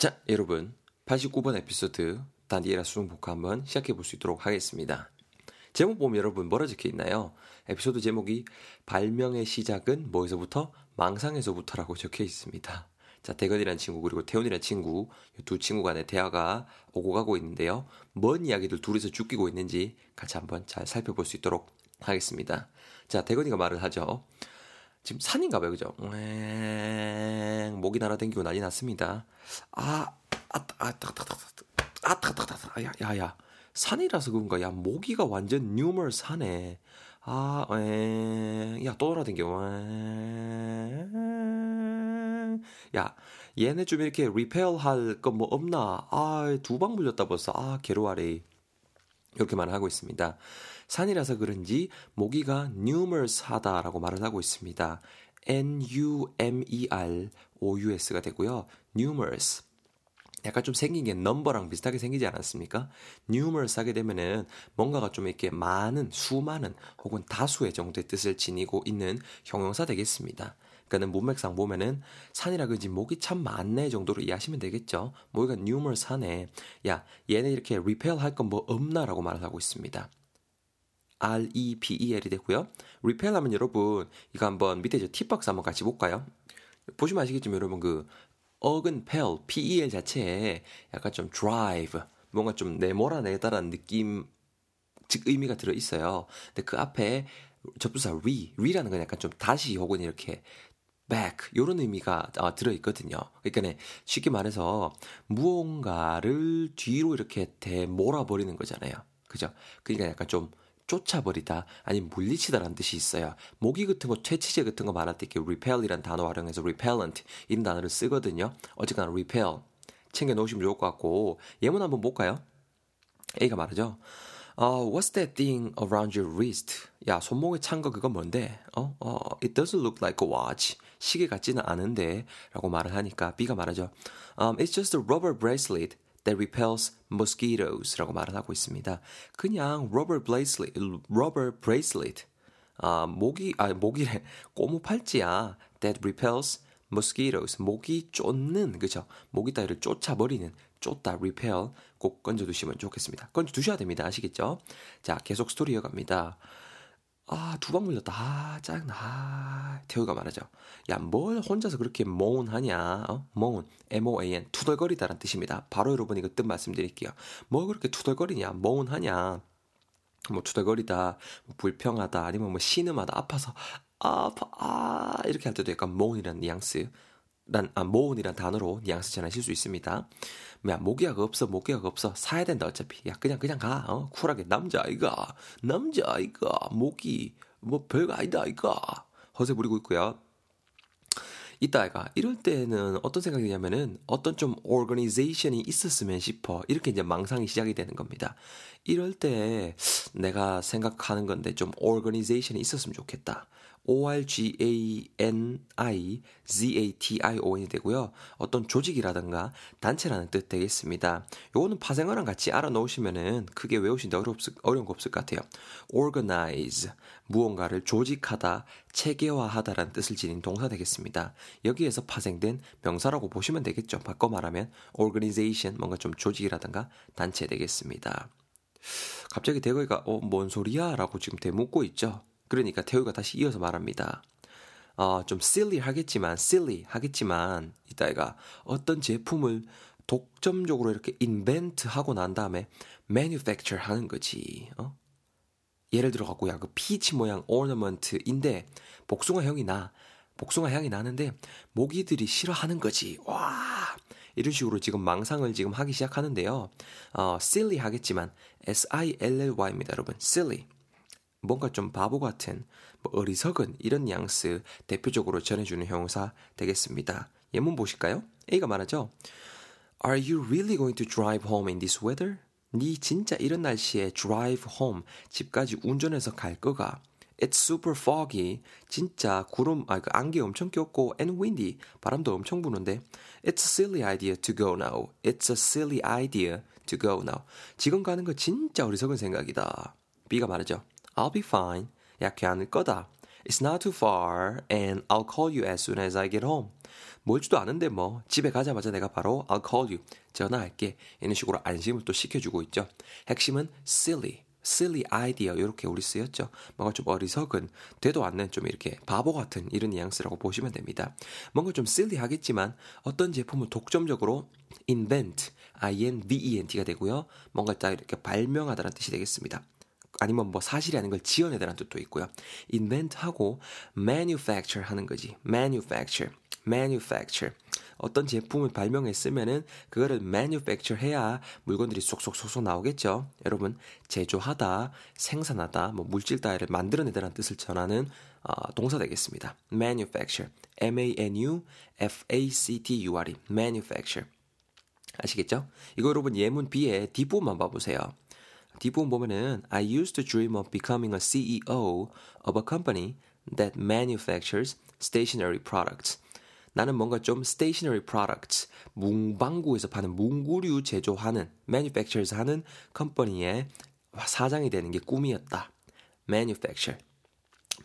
자, 여러분. 89번 에피소드 단디에라 수능 복화 한번 시작해 볼 수 있도록 하겠습니다. 제목 보면 여러분 뭐라 적혀 있나요? 에피소드 제목이 발명의 시작은 뭐에서부터 망상에서부터라고 적혀 있습니다. 자, 대건이라는 친구 그리고 태훈이라는 친구 두 친구 간의 대화가 오고 가고 있는데요. 뭔 이야기들 둘이서 죽이고 있는지 같이 한번 잘 살펴볼 수 있도록 하겠습니다. 자, 대건이가 말을 하죠. 지금 산인가 봐요, 그죠? 웽, 목이 날아댕기고 난리 났습니다. 아, 아, 아, 아, 아, 야, 야, 야. 산이라서 그런가? 야, 모기가 완전 뉴멀 산에. 아, 에, 야, 또 돌아댕겨. 에, 야, 얘네 좀 이렇게 리페어 할거 뭐 없나? 아, 두 방 물렸다 벌써. 아, 괴로워래. 이렇게만 하고 있습니다. 산이라서 그런지 모기가 numerous하다라고 말을 하고 있습니다. N-U-M-E-R-O-U-S가 되고요. numerous. 약간 좀 생긴 게 넘버랑 비슷하게 생기지 않았습니까? numerous 하게 되면은 뭔가가 좀 이렇게 많은, 수많은 혹은 다수의 정도의 뜻을 지니고 있는 형용사 되겠습니다. 그러니까는 문맥상 보면은 산이라 그지 목이 참 많네 정도로 이해하시면 되겠죠. 모기가 numerous 하네. 야, 얘네 이렇게 repel 할건 뭐 없나라고 말을 하고 있습니다. R-E-P-E-L이 되고요. repel 하면 여러분 이거 한번 밑에 저 팁박스 한번 같이 볼까요? 보시면 아시겠지만 여러분 그 어근 pel, P-E-L 자체에 약간 좀 drive, 뭔가 좀 내 몰아내다라는 느낌 즉 의미가 들어 있어요. 근데 그 앞에 접두사 re, re라는 건 약간 좀 다시 혹은 이렇게 back 이런 의미가 어, 들어 있거든요. 그러니까 쉽게 말해서 무언가를 뒤로 이렇게 대몰아 버리는 거잖아요. 그죠? 그러니까 약간 좀 쫓아버리다 아니면 물리치다라는 뜻이 있어요. 모기 같은 거, 퇴치제 같은 거 말할 때 이렇게 repel이라는 단어 활용해서 repellent 이런 단어를 쓰거든요. 어쨌거나 repel 챙겨 놓으시면 좋을 것 같고 예문 한번 볼까요? A가 말하죠. Uh, what's that thing around your wrist? 야, 손목에 찬 거 그거 뭔데? 어? 어, it doesn't look like a watch. 시계 같지는 않은데. 라고 말을 하니까 B가 말하죠. Um, it's just a rubber bracelet. That repels mosquitoes 라고 말을 하고 있습니다. 그냥 rubber bracelet, rubber bracelet, 아, 모기, 아, 모기래, 꼬무 팔찌야. that repels mosquitoes, 모기 쫓는, 그죠? 모기 따위를 쫓아버리는, 쫓다, repel, 꼭 건져두시면 좋겠습니다. 건져두셔야 됩니다. 아시겠죠? 자, 계속 스토리 이어갑니다. 아, 두방 물렸다. 아, 짜증나. 아, 태우가 말하죠. 야, 뭘 혼자서 그렇게 모은하냐? 어? 모은. M-O-A-N. 투덜거리다라는 뜻입니다. 바로 여러분 이거 뜻 말씀드릴게요. 뭐 그렇게 투덜거리냐? 모은하냐? 뭐 투덜거리다, 뭐 불평하다, 아니면 뭐 신음하다, 아파서, 아, 아파, 아, 이렇게 할 때도 약간 모은이라는 뉘앙스. 란, 아, 모은이란 단어로 뉘앙스 전하실 수 있습니다. 야, 모기약 없어, 모기약 없어. 사야 된다, 어차피. 야, 그냥, 그냥 가. 어? 쿨하게. 남자아이가. 남자아이가. 모기. 뭐, 별거 아니다, 아이가. 허세 부리고 있고요. 이따 아이가 이럴 때는 어떤 생각이 드냐면은 어떤 좀 오르거니제이션이 있었으면 싶어 이렇게 이제 망상이 시작이 되는 겁니다. 이럴 때 내가 생각하는 건데 좀 오르거니제이션이 있었으면 좋겠다. O-R-G-A-N-I-Z-A-T-I-O-N이 되고요. 어떤 조직이라든가 단체라는 뜻 되겠습니다. 요거는 파생어랑 같이 알아 놓으시면은 크게 외우시는데 어렵, 어려운 거 없을 것 같아요. organize, 무언가를 조직하다, 체계화하다라는 뜻을 지닌 동사 되겠습니다. 여기에서 파생된 명사라고 보시면 되겠죠. 바꿔 말하면 organization, 뭔가 좀 조직이라든가 단체 되겠습니다. 갑자기 대거이가 어, 뭔 소리야? 라고 지금 대묻고 있죠. 그러니까 태우가 다시 이어서 말합니다. 어, 좀 silly 하겠지만, silly 하겠지만, 이따가 어떤 제품을 독점적으로 이렇게 invent 하고 난 다음에 manufacture 하는 거지. 어? 예를 들어 갖고 야, 그 피치 모양 ornament인데 복숭아 향이 나. 복숭아 향이 나는데 모기들이 싫어하는 거지. 와. 이런 식으로 지금 망상을 지금 하기 시작하는데요. 어, silly 하겠지만 S-I-L-L-Y입니다, 여러분. silly. 뭔가 좀 바보 같은 뭐 어리석은 이런 뉘앙스 대표적으로 전해주는 형용사 되겠습니다. 예문 보실까요? A가 말하죠. Are you really going to drive home in this weather? 네 진짜 이런 날씨에 drive home 집까지 운전해서 갈 거가? It's super foggy. 진짜 구름 아그 안개 엄청 꼈고 and windy. 바람도 엄청 부는데. It's a silly idea to go now. It's a silly idea to go now. 지금 가는 거 진짜 어리석은 생각이다. B가 말하죠. I'll be fine. 야, 걔안을 거다. It's not too far and I'll call you as soon as I get home. 멀지도 않은데 뭐 집에 가자마자 내가 바로 I'll call you 전화할게 이런 식으로 안심을 또 시켜주고 있죠. 핵심은 silly silly idea 이렇게 우리 쓰였죠. 뭔가 좀 어리석은 되도 않는 좀 이렇게 바보 같은 이런 뉘앙스라고 보시면 됩니다. 뭔가 좀 silly 하겠지만 어떤 제품을 독점적으로 invent invent가 되고요. 뭔가 딱 이렇게 발명하다는 뜻이 되겠습니다. 아니면 뭐 사실이 아닌 걸 지어내다라는 뜻도 있고요. invent하고 manufacture 하는 거지. manufacture, manufacture. 어떤 제품을 발명했으면은 그거를 manufacture 해야 물건들이 쏙쏙쏙쏙 나오겠죠. 여러분 제조하다, 생산하다, 뭐 물질 따위를 만들어내다라는 뜻을 전하는 어, 동사 되겠습니다. manufacture, m-a-n-u-f-a-c-t-u-r-e, manufacture. 아시겠죠? 이거 여러분 예문 B의 뒷부분만 봐보세요. 뒷부분 보면은 I used to dream of becoming a CEO of a company that manufactures stationery products. 나는 뭔가 좀 stationery products, 문방구에서 파는 문구류 제조하는 manufacture 하는 company의 사장이 되는 게 꿈이었다. manufacture.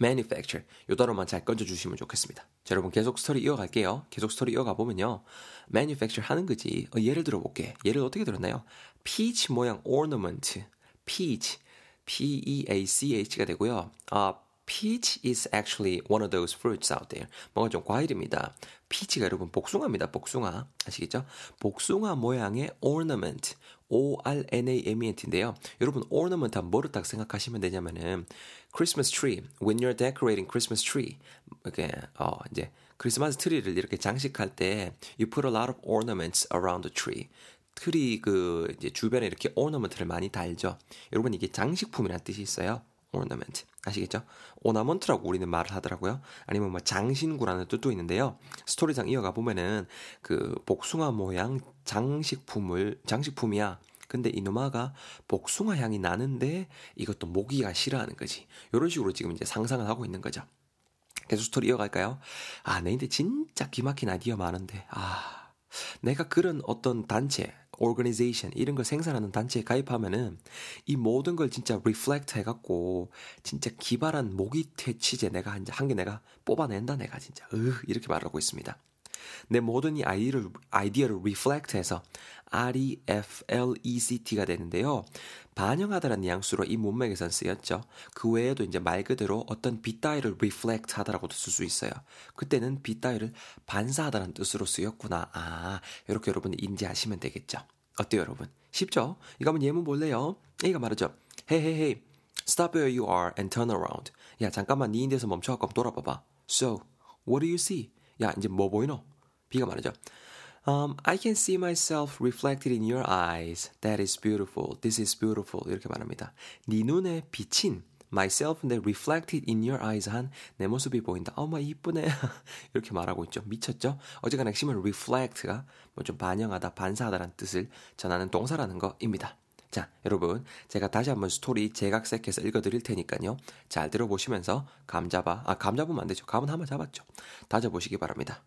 manufacture. 요 단어만 잘 건져 주시면 좋겠습니다. 자, 여러분 계속 스토리 이어갈게요. 계속 스토리 이어가 보면요. manufacture 하는 거지. 어, 예를 들어 볼게. 예를 어떻게 들었나요? peach 모양 ornament. Peach. P-E-A-C-H가 되고요. 아, peach is actually one of those fruits out there. 뭔가 좀 과일입니다. peach가 여러분 복숭아입니다. 복숭아. 아시겠죠? 복숭아 모양의 ornament. O-R-N-A-M-E-N-T인데요. 여러분, ornament 하면 뭐를 딱 생각하시면 되냐면은, Christmas tree. When you're decorating Christmas tree. 이렇게, 어, 이제, 크리스마스 트리를 이렇게 장식할 때, you put a lot of ornaments around the tree. 트리 그 이제 주변에 이렇게 ornament를 많이 달죠. 여러분 이게 장식품이라는 뜻이 있어요. ornament. 아시겠죠? ornament라고 우리는 말을 하더라고요. 아니면 뭐 장신구라는 뜻도 있는데요. 스토리상 이어가 보면은 그 복숭아 모양 장식품을 장식품이야. 근데 이놈아가 복숭아 향이 나는데 이것도 모기가 싫어하는 거지. 이런 식으로 지금 이제 상상을 하고 있는 거죠. 계속 스토리 이어갈까요? 아, 내인데 진짜 기막힌 아이디어 많은데. 아, 내가 그런 어떤 단체, organization 이런 걸 생산하는 단체에 가입하면은 이 모든 걸 진짜 reflect 해갖고 진짜 기발한 모기 퇴치제 내가 한 개 내가 뽑아낸다 내가 진짜 으 이렇게 말하고 있습니다. 내 모든 이 아이디어를, 아이디어를 reflect해서 R-E-F-L-E-C-T가 되는데요. 반영하다라는 뉘앙스로 이 문맥에선 쓰였죠. 그 외에도 이제 말 그대로 어떤 빛 따위를 reflect 하다라고도 쓸 수 있어요. 그때는 빛 따위를 반사하다라는 뜻으로 쓰였구나. 아, 이렇게 여러분이 인지하시면 되겠죠. 어때요, 여러분? 쉽죠? 이거 한번 예문 볼래요? A가 말하죠. Hey, hey, hey, stop where you are and turn around. 야, 잠깐만 네 인데서 멈춰갖고 돌아봐봐. So, what do you see? 야, 이제 뭐 보이노? B가 말하죠. Um, I can see myself reflected in your eyes. That is beautiful. This is beautiful. 이렇게 말합니다. 네 눈에 비친 myself인데 reflected in your eyes 한 내 모습이 보인다. 어머 이쁘네. 이렇게 말하고 있죠. 미쳤죠? 어쨌거나 핵심은 reflect가 뭐 좀 반영하다, 반사하다라는 뜻을 전하는 동사라는 거입니다. 자, 여러분, 제가 다시 한번 스토리 재각색해서 읽어드릴 테니까요. 잘 들어보시면서 감 잡아, 아, 감 잡으면 안 되죠. 감은 한번 잡았죠. 다져보시기 바랍니다.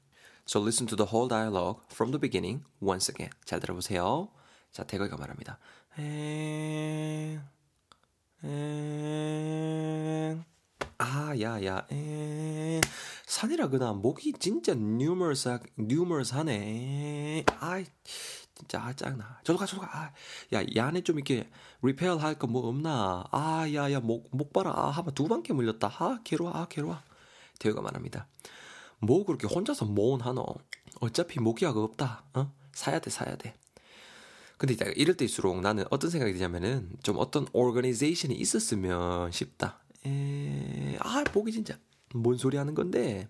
So listen to the whole dialogue from the beginning once again. 잘 들어보세요. 자, 대거가 말합니다. 에... 에... 아, 야, 야, 에... 산이라 그나 목이 진짜 numerous, numerous 하네. 아이, 진짜 아, 짱나. 저도 가, 저도 가. 아, 야, 이 안에 좀 이렇게 리페어 할거 뭐 없나? 아, 야, 야, 목, 목 봐라. 아, 한번 두 반께 물렸다. 아, 괴로워, 아, 괴로워. 대우가 말합니다. 뭐 그렇게 혼자서 모은 하노? 어차피 모기약 없다. 어? 사야 돼, 사야 돼. 근데 이럴 때일수록 나는 어떤 생각이 드냐면은 좀 어떤 오르가니제이션이 있었으면 싶다. 에... 아, 보기 진짜 뭔 소리 하는 건데.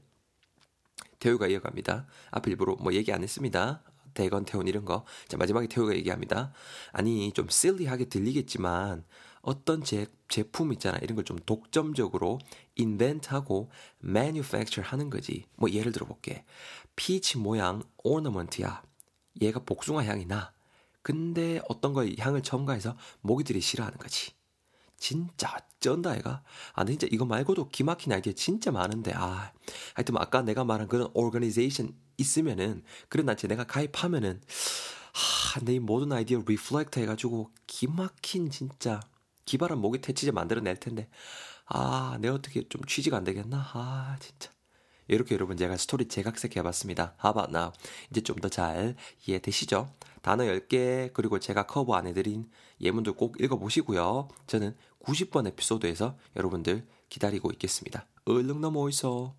태우가 이어갑니다. 앞에 일부러 뭐 얘기 안 했습니다. 대건, 태운 이런 거. 자, 마지막에 태우가 얘기합니다. 아니, 좀 실리하게 들리겠지만 어떤 제, 제품 있잖아. 이런 걸 좀 독점적으로 인벤트하고 manufacture 하는 거지. 뭐 예를 들어 볼게. 피치 모양 ornament야. 얘가 복숭아 향이 나. 근데 어떤 걸 향을 첨가해서 모기들이 싫어하는 거지. 진짜 쩐다 얘가. 아 진짜 이거 말고도 기막힌 아이디어 진짜 많은데 아 하여튼 뭐 아까 내가 말한 그런 organization 있으면은 그런 단체 내가 가입하면은 하, 내 모든 아이디어 reflect 해가지고 기막힌 진짜 기발한 모기 퇴치제 만들어낼 텐데 아, 내 어떻게 좀 취직이 안 되겠나? 아, 진짜. 이렇게 여러분 제가 스토리 재각색 해봤습니다. How about now? 이제 좀 더 잘 이해되시죠? 단어 10개 그리고 제가 커버 안 해드린 예문도 꼭 읽어보시고요. 저는 90번 에피소드에서 여러분들 기다리고 있겠습니다. 얼른 넘어오이소.